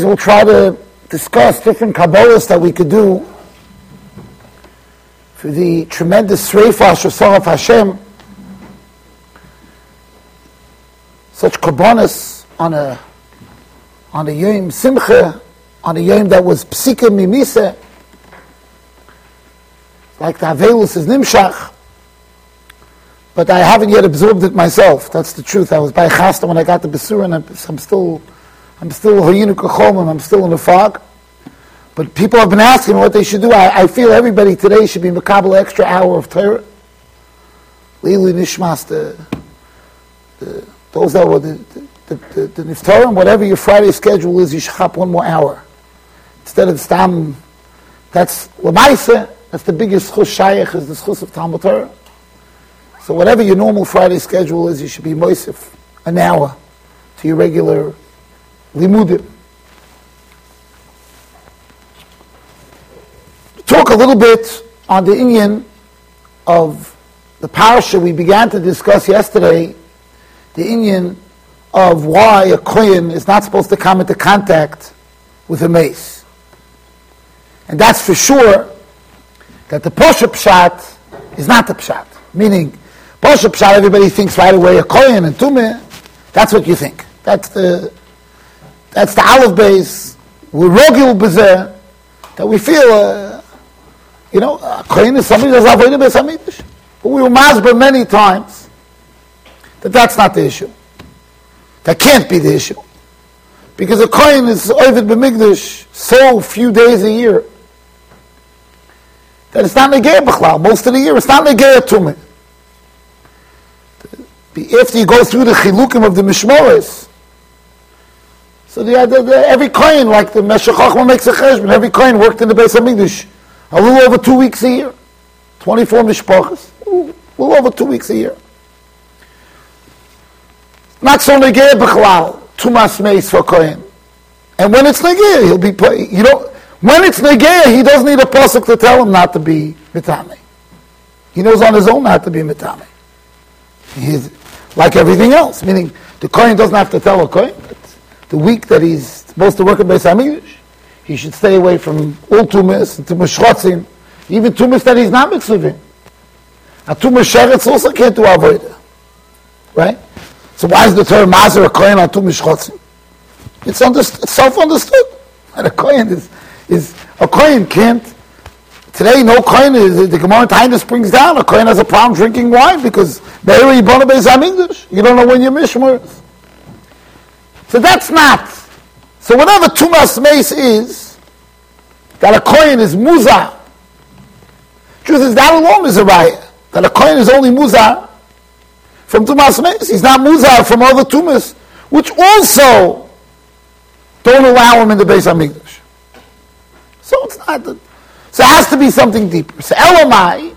days we'll try to discuss different Kabbalahs that we could do for the tremendous Sreifa Shosaraf Hashem, such Kabbalas on a on a Yom Simcha, on a Yom that was Psika Mimisa, like the Avelus is Nimshach, but I haven't yet absorbed it myself. That's the truth. I was by Chasta when I got the Besura, and I'm still, I'm still Hoyinu Kachomim, I'm still in the fog. But people have been asking me what they should do. I, I feel everybody today should be Makabal extra hour of Torah. Lili Nishmas, the, those that were the, the, the, the Niftarim, whatever your Friday schedule is, you should hop one more hour. Instead of Stam, that's Lamaisa, that's the biggest chus shayach, is the chus of Talmud Torah. So whatever your normal Friday schedule is, you should be moisif an hour to your regular limudim. Talk a little bit on the Indian of the parasha we began to discuss yesterday, the Indian of why a kohen is not supposed to come into contact with a mace. And that's for sure that the Posha Pshat is not the Pshat. Meaning, Posha Pshat, everybody thinks right away a kohen and Tumeh. That's what you think. That's the that's the olive base. We're rogil bezeh that we feel, uh, you know, a kohen is somebody that's avoided by Hamidrash. But we were masber many times that that's not the issue. That can't be the issue. Because a kohen is Ovid B'migdash so few days a year that it's not Negea B'chlal. Most of the year, it's not Negea Tumah. After you go through the chilukim of the Mishmoris, so the, the, the, every coin, like the Meshach makes a cheshbon, every coin worked in the Beis Hamikdash a little over two weeks a year. 24 mishpachas, a little over two weeks a year. Not so negeh b'chlal, tumas meis for kohen. And when it's negeh, he'll be, you know, when it's negeh, he doesn't need a pasuk to tell him not to be mitame. He knows on his own not to be mitame. He's like everything else, meaning the kohen doesn't have to tell a kohen. The week that he's supposed to work at Beis Hamikdash, he should stay away from all tumas and tumas even tumas that he's not mitzvah. A tumas sheretz also can't do avodah, right? So why is the term mazer a kohen on tumas shotzim? It's, it's self-understood. And a kohen is, is a kohen can't. Today, no kohen is the Gemara Taanis brings down a kohen has a problem drinking wine because Mary Beis Hamikdash. You don't know when your mishmar is. So that's not. So whatever tumas mace is, that a coin is muza. Truth is that alone is a raya. That a coin is only muza from tumas mace. He's not muza from other tumas, which also don't allow him in the Beis Hamikdash. So it's not. The, so it has to be something deeper. So Elamai,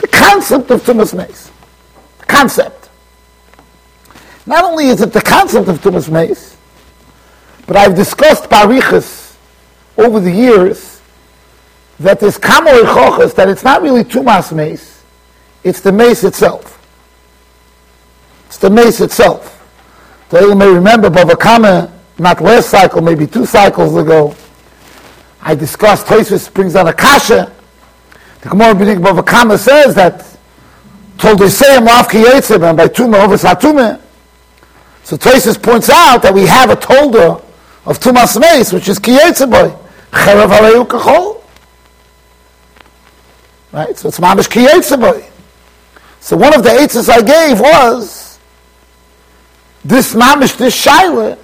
the concept of tumas mace, the concept. Not only is it the concept of Tumas Mace, but I've discussed Parichas over the years that there's Kamoy Chochas, that it's not really Tumas Mace, it's the mace itself. It's the mace itself. So you may remember Bava Kama, not last cycle, maybe two cycles ago, I discussed, Toysus brings on a kasha. The Gemara Bava Kama says that told Yisayim Lafki Yetzim, and by Tumah over Satumah, so Tosis points out that we have a tolda of Tumas Meis, which is Kiyetzaboy. Cherev Harayu Kachol. Right? So it's Mamish Kiyetzaboy. So one of the eitzes I gave was this Mamish, this Shaila,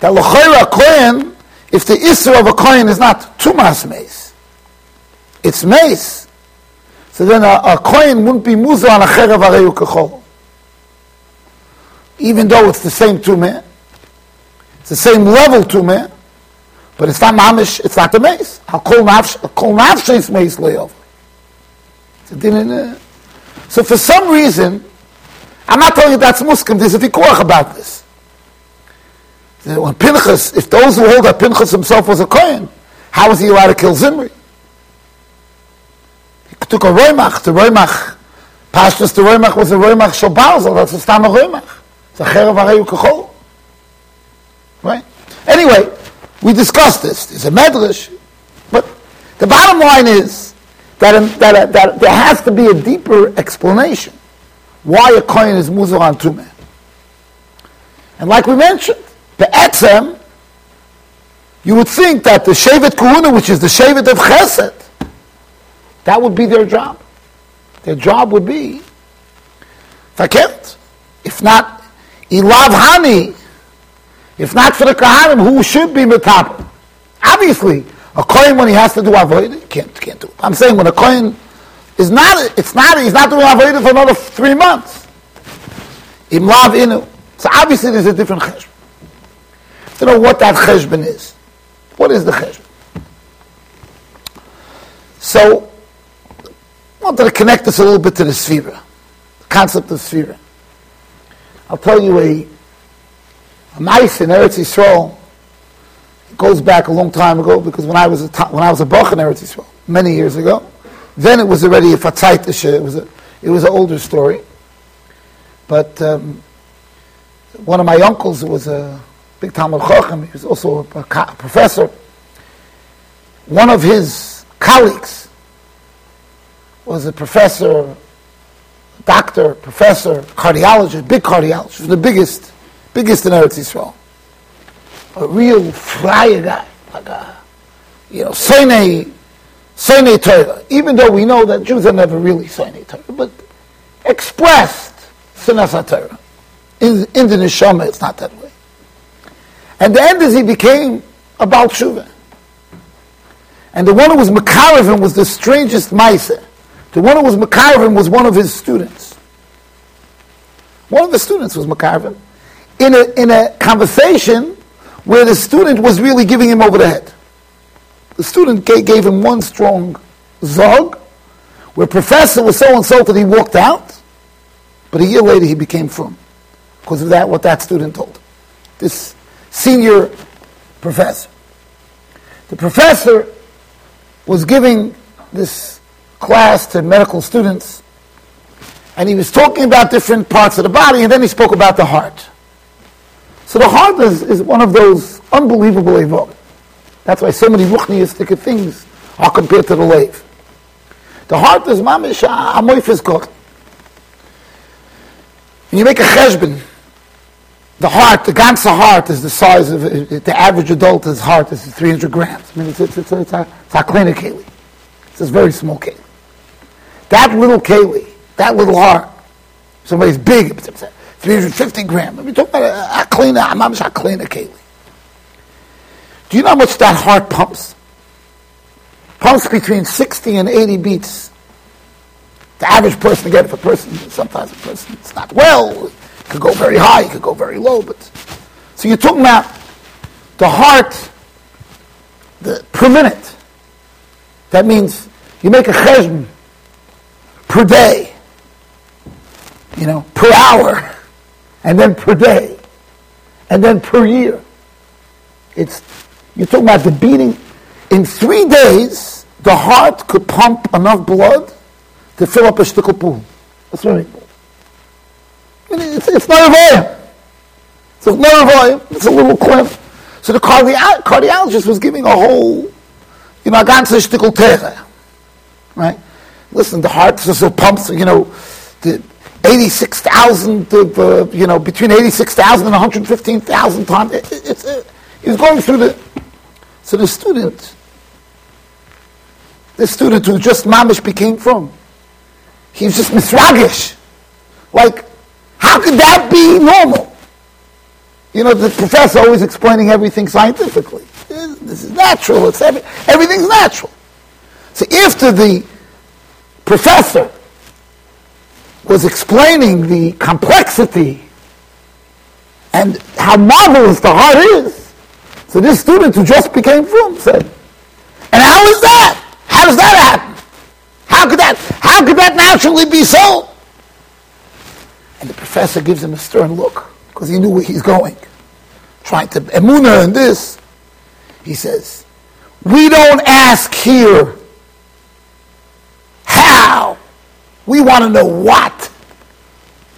that L'choira Kohen, if the Isra of a Kohen is not Tumas Meis, it's Meis, so then a, a Kohen wouldn't be Muzah on a Cherev Harayu Kachol even though it's the same tumah, it's the same level tumah, but it's not mamish, it's not the mace. I'll call nafsh, I'll call nafsh's mace layover. So for some reason, I'm not telling you that's Muslim, there's a vikuach about this. When Pinchas, if those who hold that Pinchas himself was a Kohen, how was he allowed to kill Zimri? He took a Roimach, the Roimach, Pashtus, the Roimach was a Roimach Shabazal, that's a Stam Roimach. Right? Anyway, We discussed this. There's a medrash. But the bottom line is that, um, that, uh, that there has to be a deeper explanation why a coin is muzal on tumah. And like we mentioned, the etzem, you would think that the Shevet Kuhuna, which is the Shevet of Chesed, that would be their job. Their job would be fakert. If not, ilav hani. If not for the Kahanim, who should be metapel? Obviously, a coin when he has to do avodah, can't can't do. It. I'm saying when a coin is not, it's not, he's not doing avodah for another three months. Imlav inu. So obviously there's a different cheshbon. To know what that cheshbon is. What is the cheshbon? So, I wanted to connect this a little bit to the Sphira, the concept of Sphira. I'll tell you a, a mice in Eretz Yisrael. It goes back a long time ago because when I was a, when I was a Bach in Eretz Yisrael, many years ago, then it was already a Fatzaitish, it was, a, it was an older story. But um, one of my uncles was a big Talmud Chacham, he was also a, a professor. One of his colleagues was a professor, doctor, professor, cardiologist, big cardiologist, the biggest, biggest in Eretz Yisrael. A real flyer guy, like a, you know, Sene, Sene Torah. Even though we know that Jews are never really Sene Torah, but expressed Sinas Torah. In, in the neshama, it's not that way. And the end is he became a Baal Tshuva. And the one who was Makarivim was the strangest Maisa. The one who was Makarivim was one of his students. One of the students was Makarivim. In a, in a conversation where the student was really giving him over the head. The student gave, gave him one strong zog, where professor was so insulted he walked out, but a year later he became from because of that, what that student told. This senior professor. The professor was giving this class to medical students, and he was talking about different parts of the body, and then he spoke about the heart. So the heart is, is one of those unbelievable evok. That's why so many ruchniistic things are compared to the lave. The heart is mamish ah, ah, amoifis koch. When you make a cheshbon, the heart, the ganze heart is the size of, the average adult's heart is 300 grams. I mean, it's, it's, it's, it's, a, it's a keli. It's a very small keli. That little keli, that little heart, somebody's big, 350 grams. I mean, talk about a, a klina, mamish a klina keli. Do you know how much that heart pumps? Pumps between 60 and 80 beats. The average person, again, if a person, sometimes a person is not well, It could go very high, it could go very low. But so you're talking about the heart the, per minute. That means you make a chesm per day, you know, per hour, and then per day, and then per year. It's you're talking about the beating. In three days, the heart could pump enough blood to fill up a shtickle pool. That's important. It's, it's not a volume. It's not a volume. It's a little clip. So the cardi- cardiologist was giving a whole, you know, ganze shtickle. Right? Listen, the heart still pumps, you know, the 86,000, uh, you know, between 86,000 and 115,000 times. It, it, it's, it, he was going through the, so the student, the student who just mamish became from, he was just misragish. Like, how could that be normal? You know, the professor always explaining everything scientifically. This is natural. It's every, everything's natural. So after the professor was explaining the complexity and how marvelous the heart is, so this student who just became from said, and how is that? How does that happen? How could that, how could that naturally be so? And the professor gives him a stern look because he knew where he's going. Trying to, emuna in this. He says, we don't ask here how. We want to know what.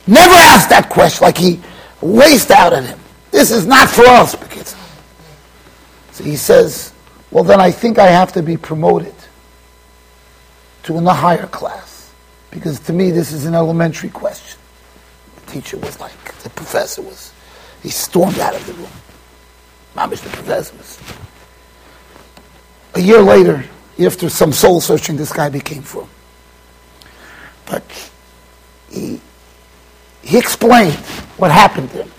Never ask that question like he raced out at him. This is not for us, because So he says, well, then I think I have to be promoted to in the higher class. Because to me, this is an elementary question. The teacher was like, the professor was, he stormed out of the room. Mamish, the professor was. A year later, after some soul searching, this guy became from. But he, he explained what happened to him.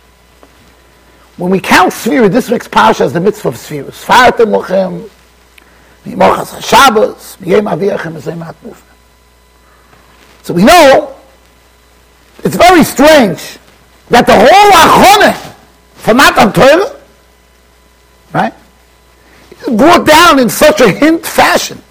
When we count Sphira, this makes Pasha as the mitzvah of. Sfartem lochem, mimochas ha-Shabbos, miyem aviachem mufna. So we know it's very strange that the whole Achone for Matan Torah, right, is brought down in such a hint fashion.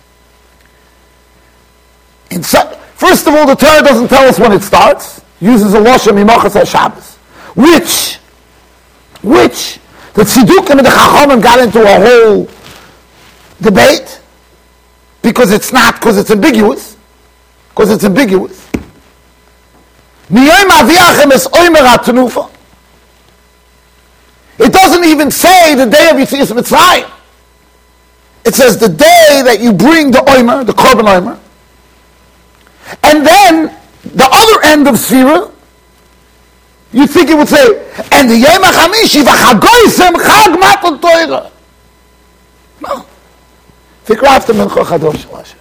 In such, first of all, the Torah doesn't tell us when it starts. Uses a loshem mimochas Shabbos, which, which the Tzidukim and the Chachamim got into a whole debate because it's not, because it's ambiguous, because it's ambiguous. It doesn't even say the day of Yitzias Mitzrayim. It says the day that you bring the oimer, the korban oimer, and then the other end of Sfira, you think it would say, and the Yom HaChamishi v'chagoysem chag matan Torah. No. Fikrafta mincha chadosh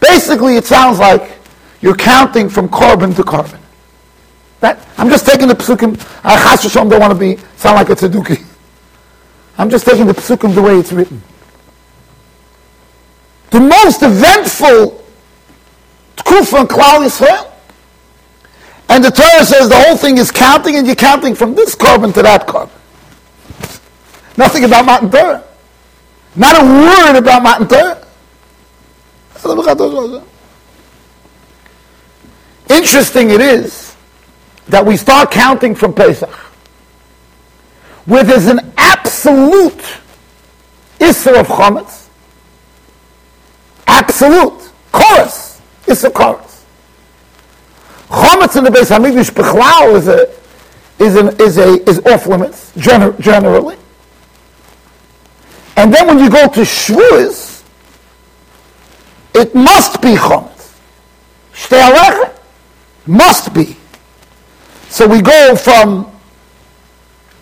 Basically, it sounds like you're counting from carbon to carbon. That, I'm just taking the psukim. I chas don't want to be sound like a tzeduki. I'm just taking the psukim the way it's written. The most eventful tkufa in Klal Yisrael. And the Torah says the whole thing is counting, and you're counting from this korban to that korban. Nothing about Matan Torah. Not a word about Matan Torah. Interesting it is that we start counting from Pesach, where there's an absolute Isser of Chometz, absolute, chorus, Isser chorus. Chometz in the Beis Hamikdash Bechlal is a is an, is a is off limits gener- generally, and then when you go to Shavuos, it must be Chometz. Shtei must be. So we go from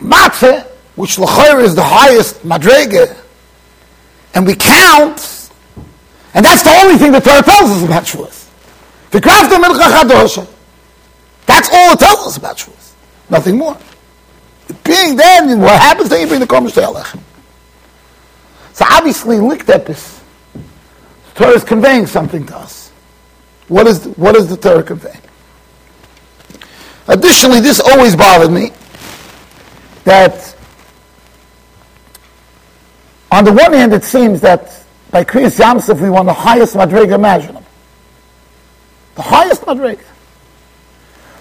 matzah, which l'chayr is the highest madrega, and we count, and that's the only thing the Torah tells us about Shavuos. That's all it tells us about Shavuos. Nothing more. Being then, what happens then you bring the Korban Shtei So obviously, Liktepis, the Torah is conveying something to us. What is, what is the Torah conveying? Additionally, this always bothered me that on the one hand, it seems that by Kriyas Yamsuf we won the highest madrega imaginable. The highest madrega.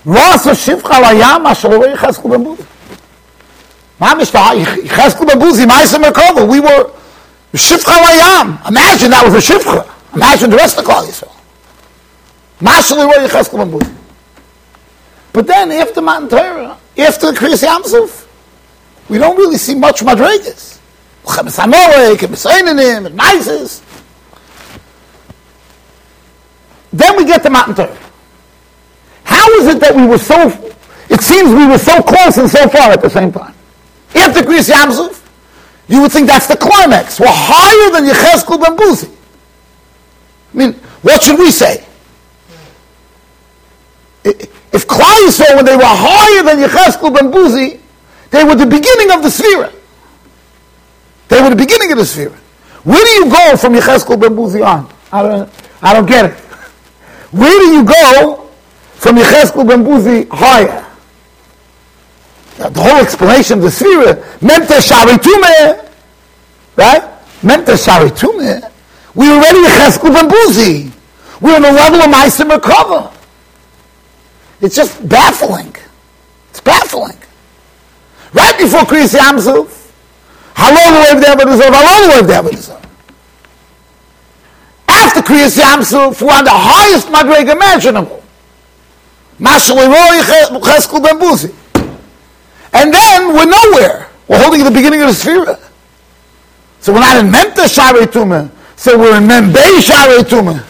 Rasa shivcha layam ashalorei chesku bambuzi. Mamish chesku bambuzi ma'isa merkova. We were shivcha layam. Imagine that was a shivcha. Imagine the rest of Klal Yisrael. Mashalorei chesku bambuzi. But then after Matan Torah, after the Kriyas Yamsuf, we don't really see much Madregas. Chemes Hamorek, Chemes and Mises. Then we get to Matan Torah. How is it that we were so, it seems we were so close and so far at the same time? After Kriyas Yamsuf, you would think that's the climax. We're higher than Yechezkel ben Buzi. I mean, what should we say? If Klal Yisrael, when they were higher than Yecheskel ben Buzi, they were the beginning of the sphere. They were the beginning of the sphere. Where do you go from Yecheskel ben Buzi on? I don't, I don't get it. Where do you go from Yecheskel ben Buzi higher? The whole explanation of the sphere, Mente Shari right? Mente Shari. We already Yecheskel ben Buzi. We're on the level of Meister Merkava. It's just baffling. It's baffling. Right before Kriyas Yamsuf, how long will the Avodah How long will the Avodah After Kriyas Yamsuf, we're the highest Madreg imaginable. And then we're nowhere. We're holding at the beginning of the sphere. So we're not in Menta Shari Tumah. So we're in Membe Shari Tumah.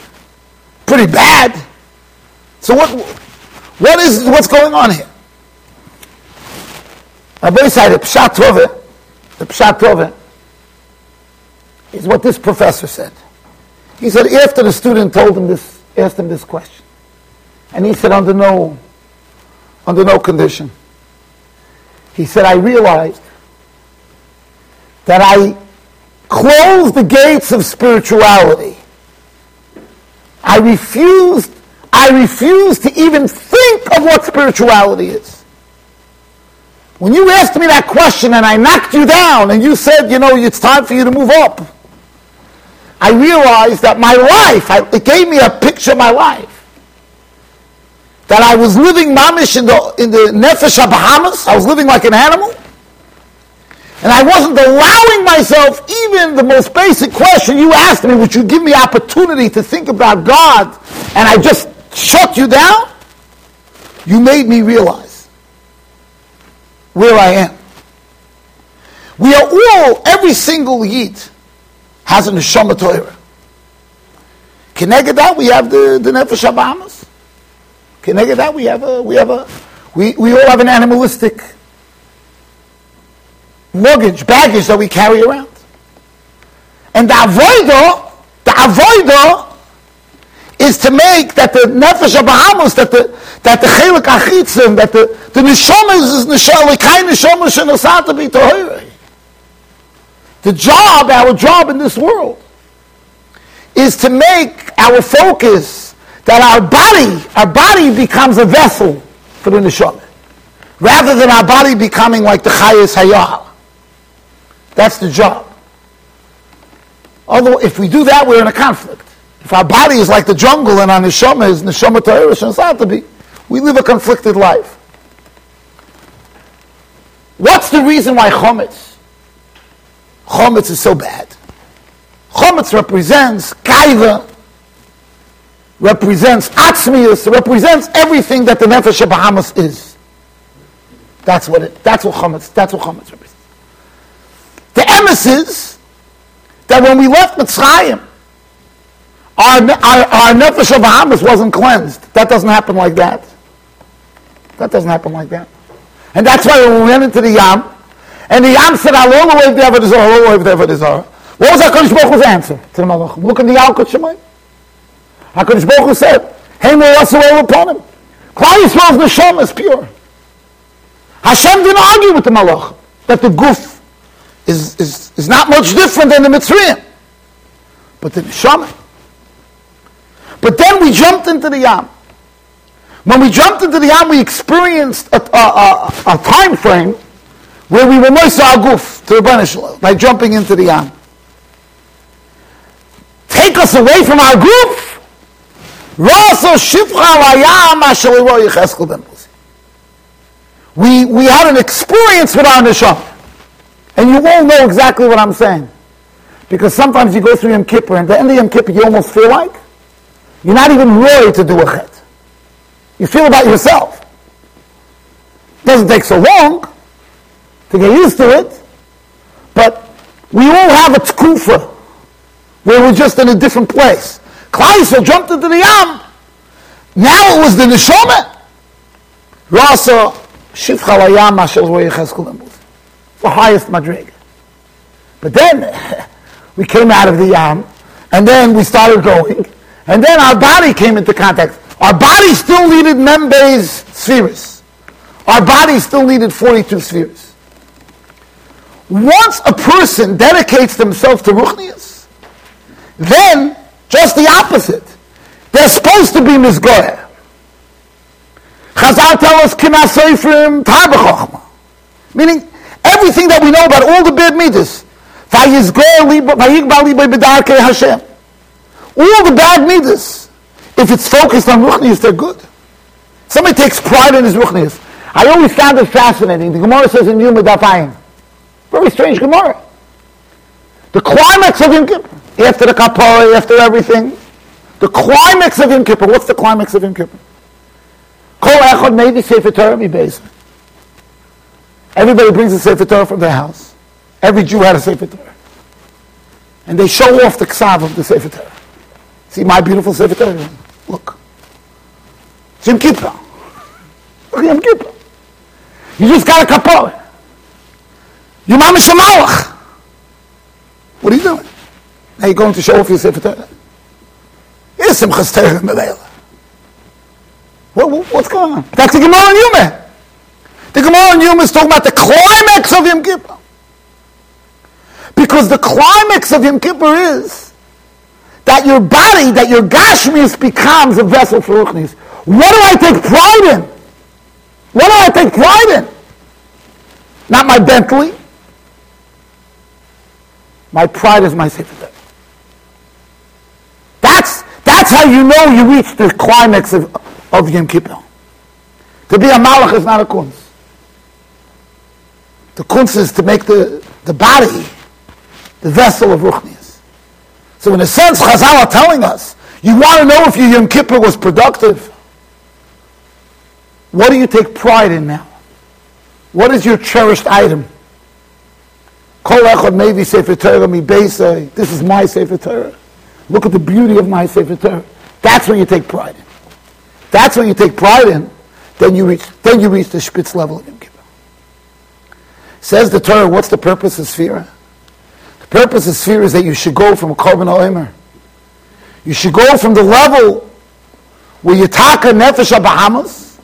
Pretty bad. So what, what is, what's going on here? Rabbi said Pshat Tove, the Pshat is what this professor said. He said after the student told him this, asked him this question, and he said under no, under no condition. He said, I realized that I closed the gates of spirituality. I refused, I refused to even think of what spirituality is. When you asked me that question and I knocked you down and you said, you know, it's time for you to move up, I realized that my life, I, it gave me a picture of my life. That I was living mamish in the, in the nefesh Bahamas. I was living like an animal. And I wasn't allowing myself even the most basic question you asked me, which you give me opportunity to think about God, and I just shut you down. You made me realize where I am. We are all, every single Yid has a neshama Torah. Connected that, we have the, the Nefesh Abahamas. Connected that, we have a, we have a, we, we all have an animalistic luggage, baggage that we carry around. And the avoider, the avoider is to make that the nefesh Bahamas, that the that the chelik achitzim, that the the neshama is neshama, kind neshama shenosata be tohirei. The job, our job in this world, is to make our focus that our body, our body becomes a vessel for the neshama, rather than our body becoming like the chayes hayah. That's the job. Although, if we do that, we're in a conflict. If our body is like the jungle and our neshama is neshama ta'irish and be, we live a conflicted life. What's the reason why chometz? Chometz is so bad. Chometz represents kaiva, represents atzmius, represents everything that the nefesh Bahamas is. That's what it. That's what chometz. That's what chometz represents. The emes is that when we left Mitzrayim, our, our, our nefesh of Bahamas wasn't cleansed. That doesn't happen like that. That doesn't happen like that. And that's why when we went into the Yam, and the Yam said, I'll away the Avodah I'll away the Avodah What was HaKadosh Baruch Hu's answer to the Malach? Look in the Yalkut Shimoni. HaKadosh Baruch Hu said, Hey, may also upon him. Klal Yisrael's neshama is pure. Hashem didn't argue with the Malach that the goof is, is, is not much different than the Mitzrayim. But the Neshama. But then we jumped into the Yam. When we jumped into the Yam, we experienced a, a, a, a time frame where we were Moisa Aguf to Shalom by jumping into the Yam. Take us away from our group. We, we had an experience with our neshama. And you all know exactly what I'm saying. Because sometimes you go through Yom Kippur, and at the end of Yom Kippur, you almost feel like you're not even ready to do a chet. You feel about yourself. It doesn't take so long to get used to it, but we all have a tkufa where we're just in a different place. Klaisel jumped into the yam. Now it was the neshama. Rasa shivcha layam the highest madrig. But then we came out of the yam, and then we started going, and then our body came into contact. Our body still needed Membe's spheres. Our body still needed 42 spheres. Once a person dedicates themselves to Ruchnias, then just the opposite. They're supposed to be Mizgoyer. Chazal tell us, Kina Seifrim Meaning, Everything that we know about all the bad midas. All the bad midas. If it's focused on ruchnius, they're good. Somebody takes pride in his ruchnius. I always found it fascinating. The Gemara says in Yom Dafayim. Very strange Gemara. The climax of Yom Kippur, after the kapara, after everything, the climax of Yom Kippur, what's the climax of Yom Kippur? Kol echad maybe sefer Torah mi Everybody brings a Sefer Torah from their house. Every Jew had a Sefer Torah. And they show off the ksav of the Sefer Torah. See my beautiful Sefer Torah? Look. Jim Kippur. Look Yom Kippur. You just got a kapor. You mama shamalach. What are you doing? Now you're going to show off your Sefer Torah. Here's Simchas Torah Mevela. What, what, what's going on? That's the Gemara in Yuma. The Gemara in Yuma is talking about the climax of Yom Kippur. Because the climax of Yom Kippur is that your body, that your gashmis becomes a vessel for ruchnis. What do I take pride in? What do I take pride in? Not my Bentley. My pride is my Sefer That's, that's how you know you reach the climax of, of Yom Kippur. To be a malach is not a kunz. The kunz is to make the, the body the vessel of ruchnias. So in a sense, Chazal are telling us, you want to know if your Yom Kippur was productive. What do you take pride in now? What is your cherished item? Kol echad mevi sefer Torah This is my sefer Torah. Look at the beauty of my sefer Torah. That's when you take pride in. That's when you take pride in. Then you reach. Then you reach the spitz level of Yom Kippur. Says the Torah. What's the purpose of Sphira? The purpose of Sphira is that you should go from a korban oimer. You should go from the level where you taka nefesh Bahamas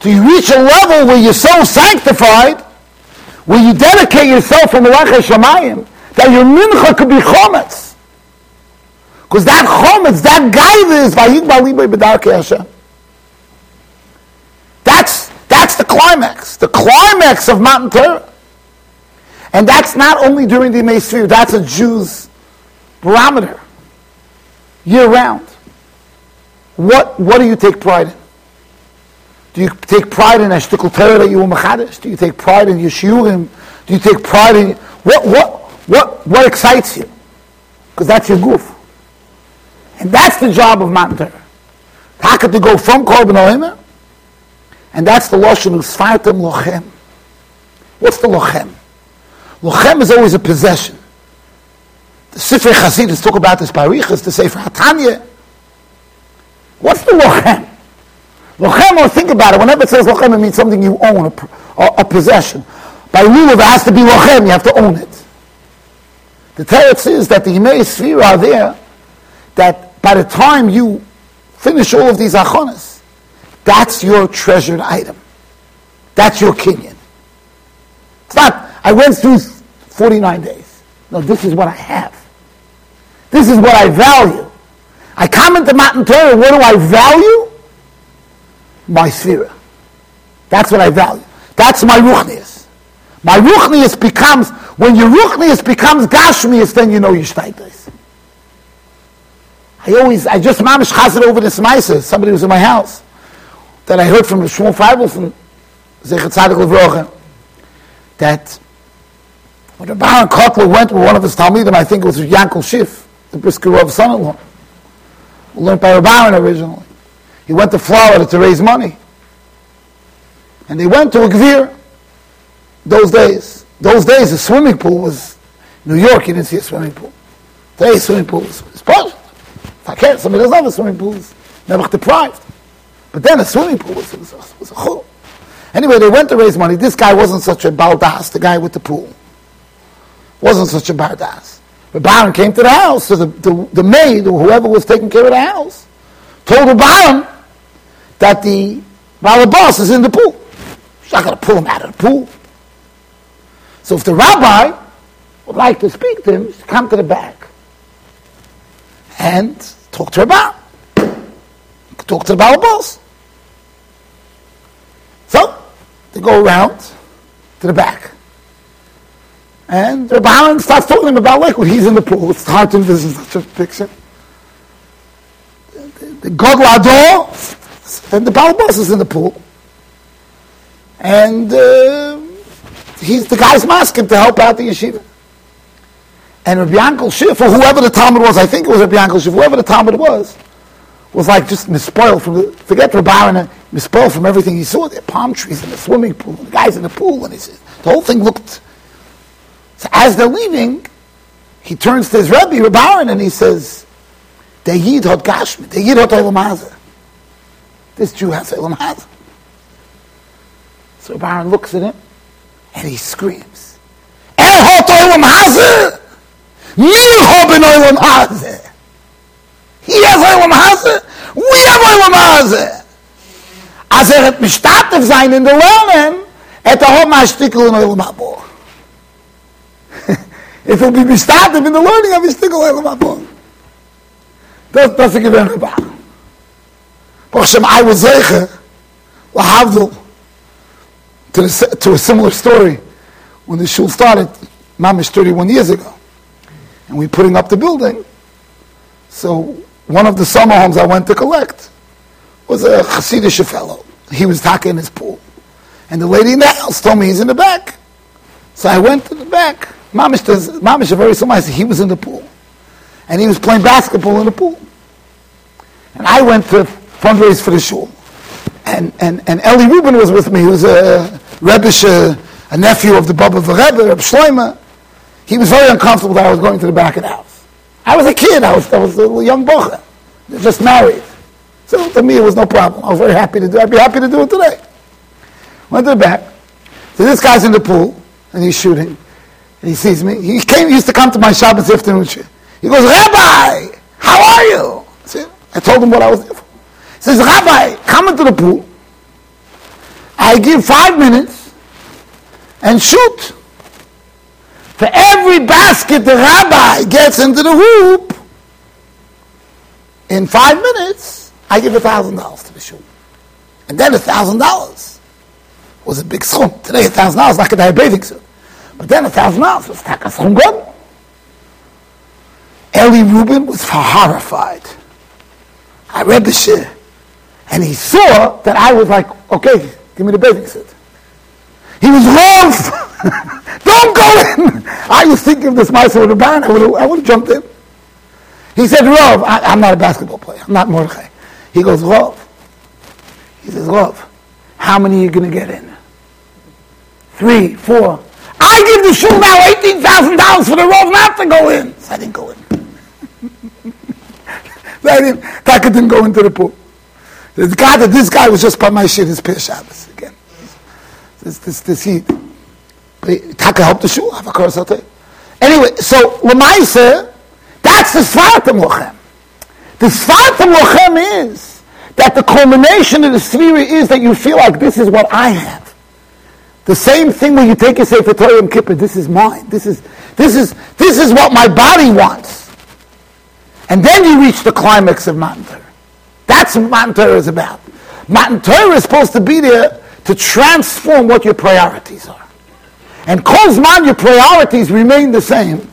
to you reach a level where you're so sanctified, where you dedicate yourself from Melech Shemayim, that your mincha could be chometz. Because that chometz, that guide is Hashem. That's, that's the climax, the climax of Matan Torah. And that's not only during the Yemei that's a Jew's barometer, year round. What, what do you take pride in? Do you take pride in a shtickle Torah that you were machadish? Do you take pride in your? Do you take pride in what what what what excites you? Because that's your goof, and that's the job of Torah. How could to go from korban oimer? And that's the lashon usfartem lochem. What's the lochem? Lochem is always a possession. The Sifrei Chasidus talk about this parichas, the Sefer Hatanya. What's the lochem? Lochem, think about it. Whenever it says lochem, it means something you own, a, a, possession. By lulav, it has to be lochem. You have to own it. The teretz is that the Yimei Sphere are there, that by the time you finish all of these achonas, that's your treasured item. That's your kinyan. It's not, I went through 49 days. No, this is what I have. This is what I value. I come into Matan Torah, what do I value? my sphere. That's what I value. That's my ruchnius. My ruchnius becomes, when your ruchnius becomes gashmius, then you know your shtaitis. I always, I just mamish chazed over this ma'isa. Somebody was in my house that I heard from Shmuel Feivelson, Zechat Levrocha, that the Reb Aharon Kotler went with one of his Talmidim, I think it was Yankel Schiff, the Brisker of son-in-law, learned by Rabbaran originally. He went to Florida to raise money. And they went to a Gvir those days. Those days, the swimming pool was, New York, you didn't see a swimming pool. Today, swimming pool is, is If I can't, somebody doesn't have a swimming pool, never deprived. But then a swimming pool was, was, was a chul. Anyway, they went to raise money. This guy wasn't such a baldas, the guy with the pool. Wasn't such a baldas. But Baron came to the house, so the, the, the maid or whoever was taking care of the house told the Baron that the boss is in the pool. She's not going to pull him out of the pool. So if the rabbi would like to speak to him, come to the back and talk to Rabbi. Talk to the boss. So they go around to the back. And the Baron starts talking about when he's in the pool. It's hard to envision such a picture. The, God and the Balbos is in the pool. And uh, he's the guy's masking to help out the yeshiva. And Rabbi Yankel Schiff, or whoever the Talmud was, I think it was Rabbi Yankel Schiff, whoever the Talmud was, was like just mispoiled from the, forget Rabban and mispoiled from everything he saw there, palm trees and the swimming pool, the guys in the pool, and he said, the whole thing looked, so as they're leaving, he turns to his Rebbe, Rabban, and he says, the Yid hot Gashmi, the Yid hot Olam This Jew has Olam. So Baron looks at him, and he screams, Er hot Olam Hazeh! Mir hoben Olam Hazeh! He has Olam Hazeh! We have Olam Hazeh! Als er het in de lernen, het er hot in Olam. If he'll be misstatig in the learning of his Habo. Dat, dat is een gewinne baan. Baruch I was zeker, lahavdil, to, to a similar story, when the shul started, mamish 31 years ago. And we're putting up the building. So one of the summer homes I went to collect was a Hasidic fellow. He was talking in his pool. And the lady in the house told me he's in the back. So I went to the back. Mamish, does, Mamish is very similar. He was in the pool. And he was playing basketball in the pool. And I went to fundraise for the shul. And, and, and Eli Rubin was with me. He was a Rebbe, a nephew of the Bobover Rebbe, Reb Shloima. He was very uncomfortable that I was going to the back of the house. I was a kid. I was, I was a little young bocha, just married. So to me, it was no problem. I was very happy to do. it. I'd be happy to do it today. Went to the back. So this guy's in the pool and he's shooting. And he sees me. He came. Used to come to my Shabbos afternoon. He goes, Rabbi, how are you? I, said, I told him what I was there for. He says, Rabbi, come into the pool. I give five minutes and shoot. For every basket the rabbi gets into the hoop, in five minutes, I give a thousand dollars to the shul. And then a thousand dollars was a big sum. Today a thousand dollars like a bathing suit. But then oh, a thousand dollars was taka sum good. Eli Rubin was horrified. I read the shir. And he saw that I was like, okay, give me the bathing suit. He was wrong. Don't go in. I was thinking of this mice with a band. I would have, I would have jumped in. He said, Rov, I, am not a basketball player. I'm not Mordechai. He goes, Rov. He says, Rov, how many are you going to get in? Three, four. I give the shul now $18,000 for the Rov not to go in. So I didn't go in. I didn't, Taka didn't go into the pool. The guy that this guy was just by my shit, his Pir Shabbos again. This, this, this heat. Taka helped the shul, a course Anyway, so Lamaisa, that's the Svartam Lochem. The Svartam Lochem is that the culmination of the Svira is that you feel like this is what I have. The same thing when you take a Sefer Torah Yom Kippur, this is mine. This is, this is, this is what my body wants. And then you reach the climax of Matan Torah. That's what Matan Torah is about. Matan Torah is supposed to be there to transform what your priorities are. And Kozman, your priorities remain the same.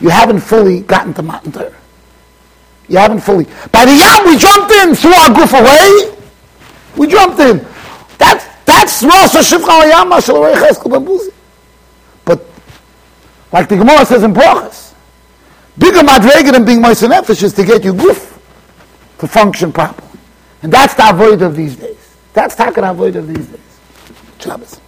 You haven't fully gotten to Matan Torah. You haven't fully. By the Yam, we jumped in, threw our goof away. We jumped in. That's that's Rosh Hashivcha Yama Shalorei Cheskel Bambuzi. But like the Gemara says in Brachas, bigger madrega than being Moise Nefesh is to get your goof to function properly. And that's the avoid of these days. That's the avoid of these days. Shabbos.